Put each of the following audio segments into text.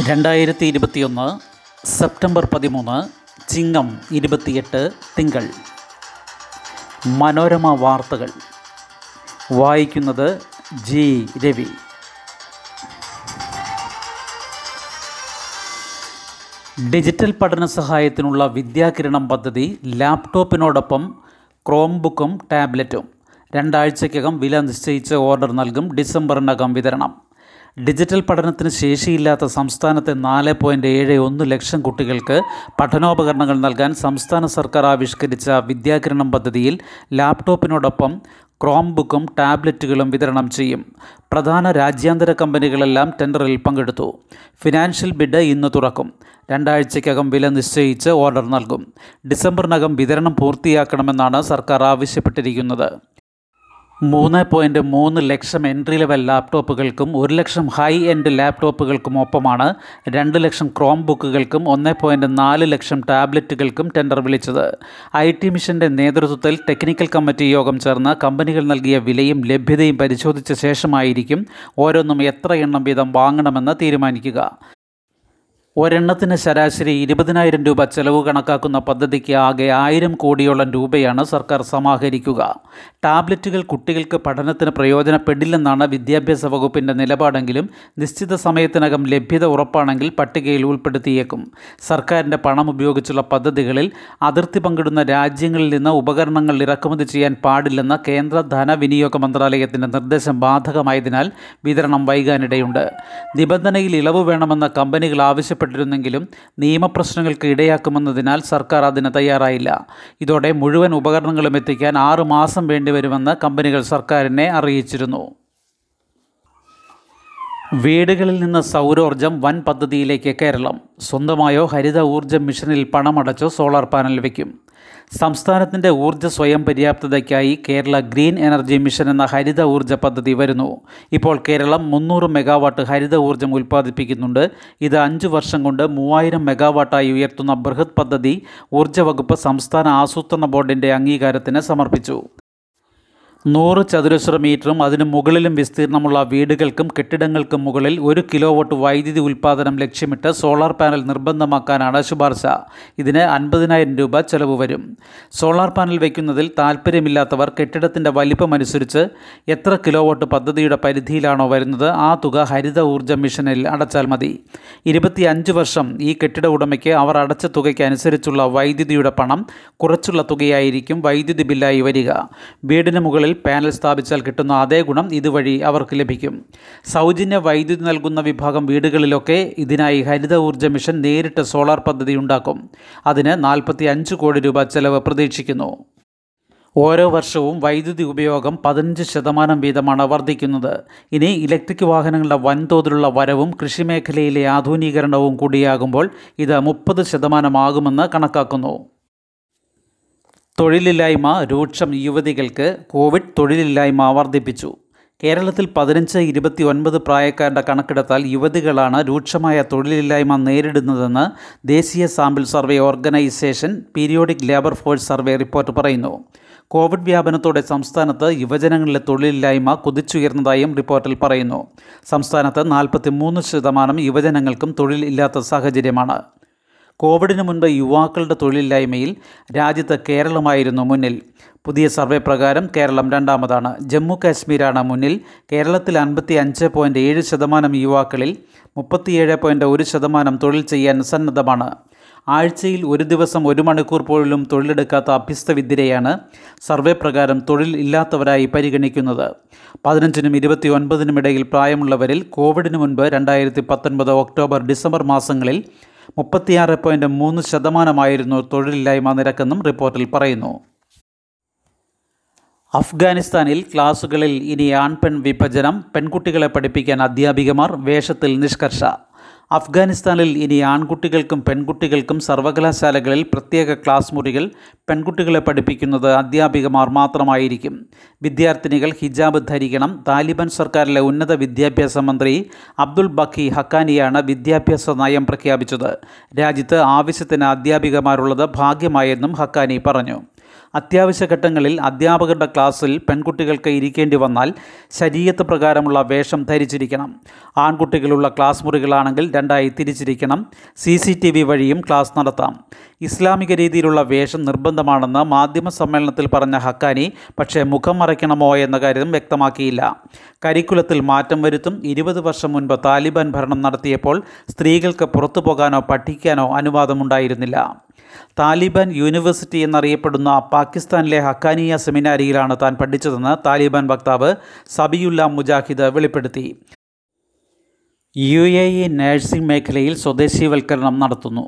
രണ്ടായിരത്തി ഇരുപത്തിയൊന്ന് സെപ്റ്റംബർ പതിമൂന്ന് ചിങ്ങം ഇരുപത്തിയെട്ട് തിങ്കൾ. മനോരമ വാർത്തകൾ. വായിക്കുന്നത് ജി. രവി. ഡിജിറ്റൽ പഠന സഹായത്തിനുള്ള വിദ്യാകിരണം പദ്ധതി ലാപ്ടോപ്പിനോടൊപ്പം ക്രോം ബുക്കും ടാബ്ലറ്റും. രണ്ടാഴ്ചയ്ക്കകം വില നിശ്ചയിച്ച് ഓർഡർ നൽകും ഡിസംബറിനകം വിതരണം. ഡിജിറ്റൽ പഠനത്തിന് ശേഷിയില്ലാത്ത സംസ്ഥാനത്തെ നാല് പോയിന്റ് ഏഴ് ഒന്ന് ലക്ഷം കുട്ടികൾക്ക് പഠനോപകരണങ്ങൾ നൽകാൻ സംസ്ഥാന സർക്കാർ ആവിഷ്കരിച്ച വിദ്യാകിരണം പദ്ധതിയിൽ ലാപ്ടോപ്പിനോടൊപ്പം ക്രോം ബുക്കും ടാബ്ലറ്റുകളും വിതരണം ചെയ്യും. പ്രധാന രാജ്യാന്തര കമ്പനികളെല്ലാം ടെൻഡറിൽ പങ്കെടുത്തു. ഫിനാൻഷ്യൽ ബിഡ് ഇന്ന് തുറക്കും. രണ്ടാഴ്ചയ്ക്കകം വില നിശ്ചയിച്ച് ഓർഡർ നൽകും. ഡിസംബറിനകം വിതരണം പൂർത്തിയാക്കണമെന്നാണ് സർക്കാർ ആവശ്യപ്പെട്ടിരിക്കുന്നത്. മൂന്ന് പോയിന്റ് മൂന്ന് ലക്ഷം എൻട്രി ലെവൽ ലാപ്ടോപ്പുകൾക്കും ഒരു ലക്ഷം ഹൈ എൻഡ് ലാപ്ടോപ്പുകൾക്കും ഒപ്പമാണ് രണ്ട് ലക്ഷം ക്രോം ബുക്കുകൾക്കും ഒന്ന് പോയിന്റ് നാല് ലക്ഷം ടാബ്ലറ്റുകൾക്കും ടെൻഡർ വിളിച്ചത്. ഐ ടി മിഷന്റെ നേതൃത്വത്തിൽ ടെക്നിക്കൽ കമ്മിറ്റി യോഗം ചേർന്ന് കമ്പനികൾ നൽകിയ വിലയും ലഭ്യതയും പരിശോധിച്ച ശേഷമായിരിക്കും ഓരോന്നും എത്ര എണ്ണം വീതം വാങ്ങണമെന്ന് തീരുമാനിക്കുക. ഒരെണ്ണത്തിന് ശരാശരി ഇരുപതിനായിരം രൂപ ചെലവ് കണക്കാക്കുന്ന പദ്ധതിക്ക് ആകെ ആയിരം കോടിയോളം രൂപയാണ് സർക്കാർ സമാഹരിക്കുക. ടാബ്ലറ്റുകൾ കുട്ടികൾക്ക് പഠനത്തിന് പ്രയോജനപ്പെടില്ലെന്നാണ് വിദ്യാഭ്യാസ വകുപ്പിന്റെ നിലപാടെങ്കിലും നിശ്ചിത സമയത്തിനകം ലഭ്യത ഉറപ്പാണെങ്കിൽ പട്ടികയിൽ ഉൾപ്പെടുത്തിയേക്കും. സർക്കാരിന്റെ പണം ഉപയോഗിച്ചുള്ള പദ്ധതികളിൽ അതിർത്തി പങ്കിടുന്ന രാജ്യങ്ങളിൽ നിന്ന് ഉപകരണങ്ങൾ ഇറക്കുമതി ചെയ്യാൻ പാടില്ലെന്ന കേന്ദ്ര ധനവിനിയോഗ മന്ത്രാലയത്തിന്റെ നിർദ്ദേശം ബാധകമായതിനാൽ വിതരണം വൈകാനിടയുണ്ട്. നിബന്ധനയിൽ ഇളവ് വേണമെന്ന കമ്പനികൾ ആവശ്യപ്പെട്ടു ആവശ്യപ്പെട്ടിരുന്നെങ്കിലും നിയമപ്രശ്നങ്ങൾക്ക് ഇടയാക്കുമെന്നതിനാൽ സർക്കാർ അതിന് തയ്യാറായില്ല. ഇതോടെ മുഴുവൻ ഉപകരണങ്ങളും എത്തിക്കാൻ ആറ് മാസം വേണ്ടിവരുമെന്ന് കമ്പനികൾ സർക്കാരിനെ അറിയിച്ചിരുന്നു. വീടുകളിൽ നിന്ന് സൗരോർജം വൻ പദ്ധതിയിലേക്ക് കേരളം. സ്വന്തമായോ ഹരിത ഊർജ മിഷനിൽ പണമടച്ചോ സോളാർ പാനൽ വയ്ക്കും സംസ്ഥാനത്തിന്റെ ഊർജ സ്വയം പര്യാപ്തതയ്ക്കായി കേരള ഗ്രീൻ എനർജി മിഷൻ എന്ന ഹരിത ഊർജ പദ്ധതി വരുന്നു. ഇപ്പോൾ കേരളം മുന്നൂറ് മെഗാവാട്ട് ഹരിത ഊർജം ഉൽപ്പാദിപ്പിക്കുന്നുണ്ട്. ഇത് അഞ്ച് വർഷം കൊണ്ട് മൂവായിരം മെഗാവാട്ടായി ഉയർത്തുന്ന ബൃഹത് പദ്ധതി ഊർജ വകുപ്പ് സംസ്ഥാന ആസൂത്രണ ബോർഡിന്റെ അംഗീകാരത്തിന് സമർപ്പിച്ചു. നൂറ് ചതുരശ്ര മീറ്ററും അതിനു മുകളിലും വിസ്തീർണമുള്ള വീടുകൾക്കും കെട്ടിടങ്ങൾക്കും മുകളിൽ ഒരു കിലോ വോട്ട് വൈദ്യുതി ഉൽപ്പാദനം ലക്ഷ്യമിട്ട് സോളാർ പാനൽ നിർബന്ധമാക്കാനാണ് ശുപാർശ. ഇതിന് അൻപതിനായിരം രൂപ ചെലവ് വരും. സോളാർ പാനൽ വയ്ക്കുന്നതിൽ താൽപ്പര്യമില്ലാത്തവർ കെട്ടിടത്തിന്റെ വലിപ്പമനുസരിച്ച് എത്ര കിലോ വോട്ട് പദ്ധതിയുടെ പരിധിയിലാണോ വരുന്നത് ആ തുക ഹരിത ഊർജ മിഷനിൽ അടച്ചാൽ മതി. ഇരുപത്തിയഞ്ച് വർഷം ഈ കെട്ടിട ഉടമയ്ക്ക് അവർ അടച്ച തുകയ്ക്ക് അനുസരിച്ചുള്ള വൈദ്യുതിയുടെ പണം കുറച്ചുള്ള തുകയായിരിക്കും വൈദ്യുതി ബില്ലായി വരിക. വീടിന് മുകളിൽ പാനൽ സ്ഥാപിച്ചാൽ കിട്ടുന്ന അതേ ഗുണം ഇതുവഴി അവർക്ക് ലഭിക്കും. സൗജന്യ വൈദ്യുതി നൽകുന്ന വിഭാഗം വീടുകളിലൊക്കെ ഇതിനായി ഹരിത ഊർജ മിഷൻ നേരിട്ട് സോളാർ പദ്ധതി ഉണ്ടാക്കും. അതിന് നാൽപ്പത്തി അഞ്ച് കോടി രൂപ ചെലവ് പ്രതീക്ഷിക്കുന്നു. ഓരോ വർഷവും വൈദ്യുതി ഉപയോഗം പതിനഞ്ച് ശതമാനം വീതമാണ് വർദ്ധിക്കുന്നത്. ഇനി ഇലക്ട്രിക് വാഹനങ്ങളുടെ വൻതോതിലുള്ള വരവും കൃഷിമേഖലയിലെ ആധുനീകരണവും കൂടിയാകുമ്പോൾ ഇത് മുപ്പത് ശതമാനമാകുമെന്ന് കണക്കാക്കുന്നു. തൊഴിലില്ലായ്മ രൂക്ഷം യുവതികൾക്ക് കോവിഡ് തൊഴിലില്ലായ്മ വർദ്ധിപ്പിച്ചു കേരളത്തിൽ പതിനഞ്ച് ഇരുപത്തി ഒൻപത് പ്രായക്കാരുടെ കണക്കെടുത്താൽ യുവതികളാണ് രൂക്ഷമായ തൊഴിലില്ലായ്മ നേരിടുന്നതെന്ന് ദേശീയ sample survey organisation periodic labour force survey report പറയുന്നു. കോവിഡ് വ്യാപനത്തോടെ സംസ്ഥാനത്ത് യുവജനങ്ങളിലെ തൊഴിലില്ലായ്മ കുതിച്ചുയർന്നതായും റിപ്പോർട്ടിൽ പറയുന്നു. സംസ്ഥാനത്ത് നാൽപ്പത്തി മൂന്ന് ശതമാനം യുവജനങ്ങൾക്കും തൊഴിൽ ഇല്ലാത്ത സാഹചര്യമാണ്. കോവിഡിന് മുൻപ് യുവാക്കളുടെ തൊഴിലില്ലായ്മയിൽ രാജ്യത്ത് കേരളമായിരുന്നു മുന്നിൽ. പുതിയ സർവേ പ്രകാരം കേരളം രണ്ടാമതാണ്. ജമ്മു കാശ്മീരാണ് മുന്നിൽ. കേരളത്തിൽ അൻപത്തി അഞ്ച് പോയിന്റ് ഏഴ് ശതമാനം യുവാക്കളിൽ മുപ്പത്തിയേഴ് പോയിന്റ് ഒരു ശതമാനം തൊഴിൽ ചെയ്യാൻ സന്നദ്ധമാണ്. ആഴ്ചയിൽ ഒരു ദിവസം ഒരു മണിക്കൂർ പോലും തൊഴിലെടുക്കാത്ത അഭ്യസ്തവിദ്യരെയാണ് സർവേ പ്രകാരം തൊഴിൽ ഇല്ലാത്തവരായി പരിഗണിക്കുന്നത്. പതിനഞ്ചിനും ഇരുപത്തി ഒൻപതിനും ഇടയിൽ പ്രായമുള്ളവരിൽ കോവിഡിന് മുൻപ് രണ്ടായിരത്തി പത്തൊൻപത് ഒക്ടോബർ ഡിസംബർ മാസങ്ങളിൽ മുപ്പത്തിയാറ് പോയിന്റ് മൂന്ന് ശതമാനമായിരുന്നു തൊഴിലില്ലായ്മ നിരക്കെന്നും റിപ്പോർട്ടിൽ പറയുന്നു. അഫ്ഗാനിസ്ഥാനിൽ ക്ലാസുകളിൽ ഇനി ആൺപെൺ വിഭജനം പെൺകുട്ടികളെ പഠിപ്പിക്കാൻ അധ്യാപികമാർ വേഷത്തിൽ നിഷ്കർഷ. അഫ്ഗാനിസ്ഥാനിൽ ഇനി ആൺകുട്ടികൾക്കും പെൺകുട്ടികൾക്കും സർവകലാശാലകളിൽ പ്രത്യേക ക്ലാസ് മുറികൾ പെൺകുട്ടികളെ പഠിപ്പിക്കുന്നത് അധ്യാപികമാർ മാത്രമായിരിക്കും. വിദ്യാർത്ഥിനികൾ ഹിജാബ് ധരിക്കണം. താലിബാൻ സർക്കാരിലെ ഉന്നത വിദ്യാഭ്യാസ മന്ത്രി അബ്ദുൾ ബഖി ഹക്കാനിയാണ് വിദ്യാഭ്യാസ നയം പ്രഖ്യാപിച്ചത്. രാജ്യത്ത് ആവശ്യത്തിന് അധ്യാപികമാരുള്ളത് ഭാഗ്യമായെന്നും ഹക്കാനി പറഞ്ഞു. അത്യാവശ്യ ഘട്ടങ്ങളിൽ അധ്യാപകരുടെ ക്ലാസ്സിൽ പെൺകുട്ടികൾക്ക് ഇരിക്കേണ്ടി വന്നാൽ ശരീരത്ത് പ്രകാരമുള്ള വേഷം ധരിച്ചിരിക്കണം. ആൺകുട്ടികളുള്ള ക്ലാസ് മുറികളാണെങ്കിൽ രണ്ടായി തിരിച്ചിരിക്കണം. സി സി ടി വി വഴിയും ക്ലാസ് നടത്താം. ഇസ്ലാമിക രീതിയിലുള്ള വേഷം നിർബന്ധമാണെന്ന് മാധ്യമ സമ്മേളനത്തിൽ പറഞ്ഞ ഹക്കാനി പക്ഷേ മുഖം മറയ്ക്കണമോ എന്ന കാര്യം വ്യക്തമാക്കിയില്ല. കരിക്കുലത്തിൽ മാറ്റം വരുത്തും. ഇരുപത് വർഷം മുൻപ് താലിബാൻ ഭരണം നടത്തിയപ്പോൾ സ്ത്രീകൾക്ക് പുറത്തു പോകാനോ പഠിക്കാനോ അനുവാദമുണ്ടായിരുന്നില്ല. താലിബാൻ യൂണിവേഴ്സിറ്റി എന്നറിയപ്പെടുന്ന പാകിസ്ഥാനിലെ ഹക്കാനിയ സെമിനാരിയിലാണ് താൻ പഠിച്ചതെന്ന് താലിബാൻ വക്താവ് സബിയുല്ല മുജാഹിദ് വെളിപ്പെടുത്തി. യു എ ഇ നഴ്സിംഗ് മേഖലയിൽ സ്വദേശീവൽക്കരണം നടത്തുന്നു.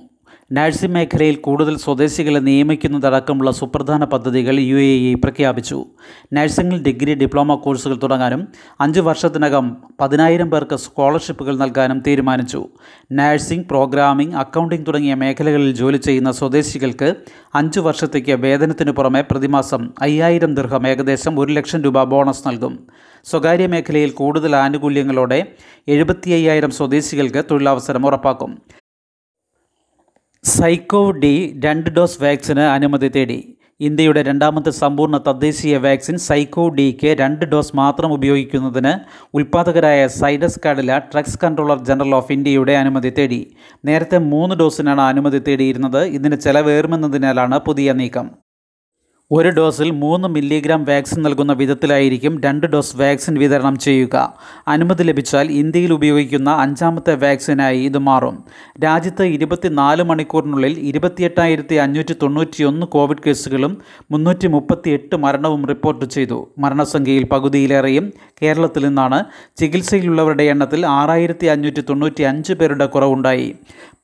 നഴ്സിംഗ് മേഖലയിൽ കൂടുതൽ സ്വദേശികളെ നിയമിക്കുന്നതടക്കമുള്ള സുപ്രധാന പദ്ധതികൾ യു എ ഇ പ്രഖ്യാപിച്ചു. നഴ്സിംഗിൽ ഡിഗ്രി ഡിപ്ലോമ കോഴ്സുകൾ തുടങ്ങാനും അഞ്ച് വർഷത്തിനകം പതിനായിരം പേർക്ക് സ്കോളർഷിപ്പുകൾ നൽകാനും തീരുമാനിച്ചു. നഴ്സിംഗ് പ്രോഗ്രാമിംഗ് അക്കൗണ്ടിംഗ് തുടങ്ങിയ മേഖലകളിൽ ജോലി ചെയ്യുന്ന സ്വദേശികൾക്ക് അഞ്ച് വർഷത്തേക്ക് വേതനത്തിന് പുറമെ പ്രതിമാസം അയ്യായിരം ദീർഘം ഏകദേശം ഒരു ലക്ഷം രൂപ ബോണസ് നൽകും. സ്വകാര്യ മേഖലയിൽ കൂടുതൽ ആനുകൂല്യങ്ങളോടെ എഴുപത്തി അയ്യായിരം സ്വദേശികൾക്ക് തൊഴിലവസരം ഉറപ്പാക്കും. സൈക്കോവ് ഡി രണ്ട് ഡോസ് വാക്സിന് അനുമതി തേടി. ഇന്ത്യയുടെ രണ്ടാമത്തെ സമ്പൂർണ തദ്ദേശീയ വാക്സിൻ സൈക്കോ ഡിക്ക് രണ്ട് ഡോസ് മാത്രം ഉപയോഗിക്കുന്നതിന് ഉൽപ്പാദകരായ Zydus Cadila drugs controller general of ഇന്ത്യയുടെ അനുമതി തേടി. നേരത്തെ മൂന്ന് ഡോസിനാണ് അനുമതി തേടിയിരുന്നത്. ഇതിന് ചെലവേറുമെന്നതിനാലാണ് പുതിയ നീക്കം. ഒരു ഡോസിൽ മൂന്ന് മില്ലിഗ്രാം വാക്സിൻ നൽകുന്ന വിധത്തിലായിരിക്കും രണ്ട് ഡോസ് വാക്സിൻ വിതരണം ചെയ്യുക. അനുമതി ലഭിച്ചാൽ ഇന്ത്യയിൽ ഉപയോഗിക്കുന്ന അഞ്ചാമത്തെ വാക്സിനായി ഇത് മാറും. രാജ്യത്ത് ഇരുപത്തിനാല് മണിക്കൂറിനുള്ളിൽ ഇരുപത്തിയെട്ടായിരത്തി അഞ്ഞൂറ്റി തൊണ്ണൂറ്റിയൊന്ന് കോവിഡ് കേസുകളും മുന്നൂറ്റി മുപ്പത്തി എട്ട് മരണവും റിപ്പോർട്ട് ചെയ്തു. മരണസംഖ്യയിൽ പകുതിയിലേറെയും കേരളത്തിൽ നിന്നാണ്. ചികിത്സയിലുള്ളവരുടെ എണ്ണത്തിൽ ആറായിരത്തി അഞ്ഞൂറ്റി തൊണ്ണൂറ്റി അഞ്ച് പേരുടെ കുറവുണ്ടായി.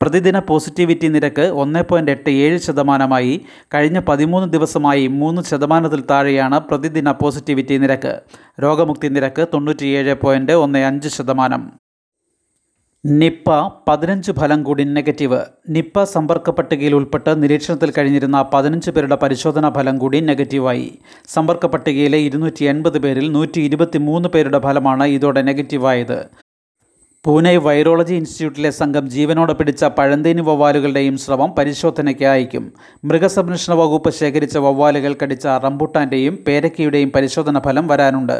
പ്രതിദിന പോസിറ്റിവിറ്റി നിരക്ക് ഒന്ന് പോയിന്റ് എട്ട് ഏഴ് ശതമാനമായി. കഴിഞ്ഞ പതിമൂന്ന് ദിവസമായി മൂന്ന് ശതമാനത്തിൽ താഴെയാണ് പ്രതിദിന പോസിറ്റിവിറ്റി നിരക്ക്. രോഗമുക്തി നിരക്ക് തൊണ്ണൂറ്റിയേഴ് പോയിന്റ് ഒന്ന് അഞ്ച് ശതമാനം. നിപ്പ പതിനഞ്ച് ഫലം കൂടി നെഗറ്റീവ്. നിപ്പ സമ്പർക്ക പട്ടികയിൽ ഉൾപ്പെട്ട് നിരീക്ഷണത്തിൽ കഴിഞ്ഞിരുന്ന പതിനഞ്ച് പേരുടെ പരിശോധനാ ഫലം കൂടി നെഗറ്റീവായി. സമ്പർക്ക പട്ടികയിലെ ഇരുന്നൂറ്റി എൺപത് പേരിൽ നൂറ്റി ഇരുപത്തി മൂന്ന് പേരുടെ ഫലമാണ് ഇതോടെ നെഗറ്റീവായത്. പൂനെ വൈറോളജി ഇൻസ്റ്റിറ്റ്യൂട്ടിലെ സംഘം ജീവനോടെ പിടിച്ച പഴന്തേനി വവ്വാലുകളുടെയും സ്രവം പരിശോധനയ്ക്ക് അയക്കും. മൃഗസംരക്ഷണ വകുപ്പ് ശേഖരിച്ച വവ്വാലുകൾ കടിച്ച റംബുട്ടാന്റെയും പേരക്കയുടെയും പരിശോധന ഫലം വരാനുണ്ട്.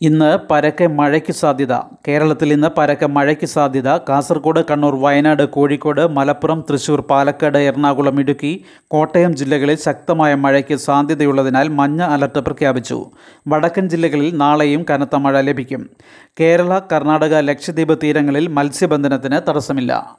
ഇന്ന് പരക്കെ മഴയ്ക്ക് സാധ്യത. കേരളത്തിൽ ഇന്ന് പരക്കെ മഴയ്ക്ക് സാധ്യത. കാസർഗോഡ് കണ്ണൂർ വയനാട് കോഴിക്കോട് മലപ്പുറം തൃശൂർ പാലക്കാട് എറണാകുളം ഇടുക്കി കോട്ടയം ജില്ലകളിൽ ശക്തമായ മഴയ്ക്ക് സാധ്യതയുള്ളതിനാൽ മഞ്ഞ അലർട്ട് പ്രഖ്യാപിച്ചു. വടക്കൻ ജില്ലകളിൽ നാളെയും കനത്ത മഴ ലഭിക്കും. കേരള കർണാടക ലക്ഷദ്വീപ് തീരങ്ങളിൽ മത്സ്യബന്ധനത്തിന് തടസ്സമില്ല.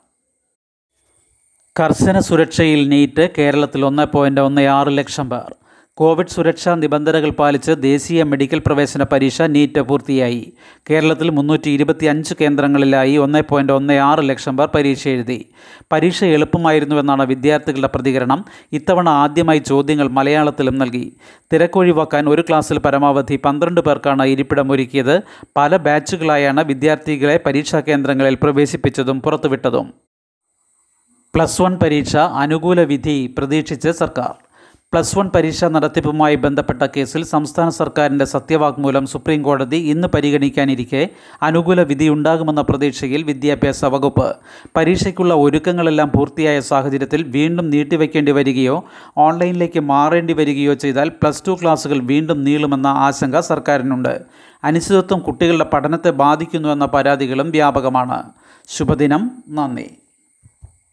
കർശന സുരക്ഷയിൽ നീറ്റ് കേരളത്തിൽ ഒന്ന് പോയിന്റ് ഒന്ന് ആറ് ലക്ഷം പേർ. കോവിഡ് സുരക്ഷാ നിബന്ധനകൾ പാലിച്ച് ദേശീയ മെഡിക്കൽ പ്രവേശന പരീക്ഷ നീറ്റ് പൂർത്തിയായി. കേരളത്തിൽ മുന്നൂറ്റി ഇരുപത്തി അഞ്ച് കേന്ദ്രങ്ങളിലായി ഒന്ന് പോയിന്റ് ഒന്ന് ആറ് ലക്ഷം പേർ പരീക്ഷ എഴുതി. പരീക്ഷ എളുപ്പമായിരുന്നുവെന്നാണ് വിദ്യാർത്ഥികളുടെ പ്രതികരണം. ഇത്തവണ ആദ്യമായി ചോദ്യങ്ങൾ മലയാളത്തിലും നൽകി. തിരക്കൊഴിവാക്കാൻ ഒരു ക്ലാസ്സിൽ പരമാവധി പന്ത്രണ്ട് പേർക്കാണ് ഇരിപ്പിടം ഒരുക്കിയത് പല ബാച്ചുകളായാണ് വിദ്യാർത്ഥികളെ പരീക്ഷാ കേന്ദ്രങ്ങളിൽ പ്രവേശിപ്പിച്ചതും പുറത്തുവിട്ടതും. പ്ലസ് വൺ പരീക്ഷ അനുകൂല വിധി പ്രതീക്ഷിച്ച് സർക്കാർ. പ്ലസ് വൺ പരീക്ഷാ നടത്തിപ്പുമായി ബന്ധപ്പെട്ട കേസിൽ സംസ്ഥാന സർക്കാരിന്റെ സത്യവാങ്മൂലം സുപ്രീം കോടതി ഇന്ന് പരിഗണിക്കാനിരിക്കെ അനുകൂല വിധിയുണ്ടാകുമെന്ന പ്രതീക്ഷയിൽ വിദ്യാഭ്യാസ വകുപ്പ്. പരീക്ഷയ്ക്കുള്ള ഒരുക്കങ്ങളെല്ലാം പൂർത്തിയായ സാഹചര്യത്തിൽ വീണ്ടും നീട്ടിവെക്കേണ്ടി വരികയോ ഓൺലൈനിലേക്ക് മാറേണ്ടി വരികയോ ചെയ്താൽ പ്ലസ് ടു ക്ലാസുകൾ വീണ്ടും നീളുമെന്ന ആശങ്ക സർക്കാരിനുണ്ട്. അനിശ്ചിതത്വം കുട്ടികളുടെ പഠനത്തെ ബാധിക്കുന്നുവെന്ന പരാതികളും വ്യാപകമാണ്. ശുഭദിനം. നന്ദി.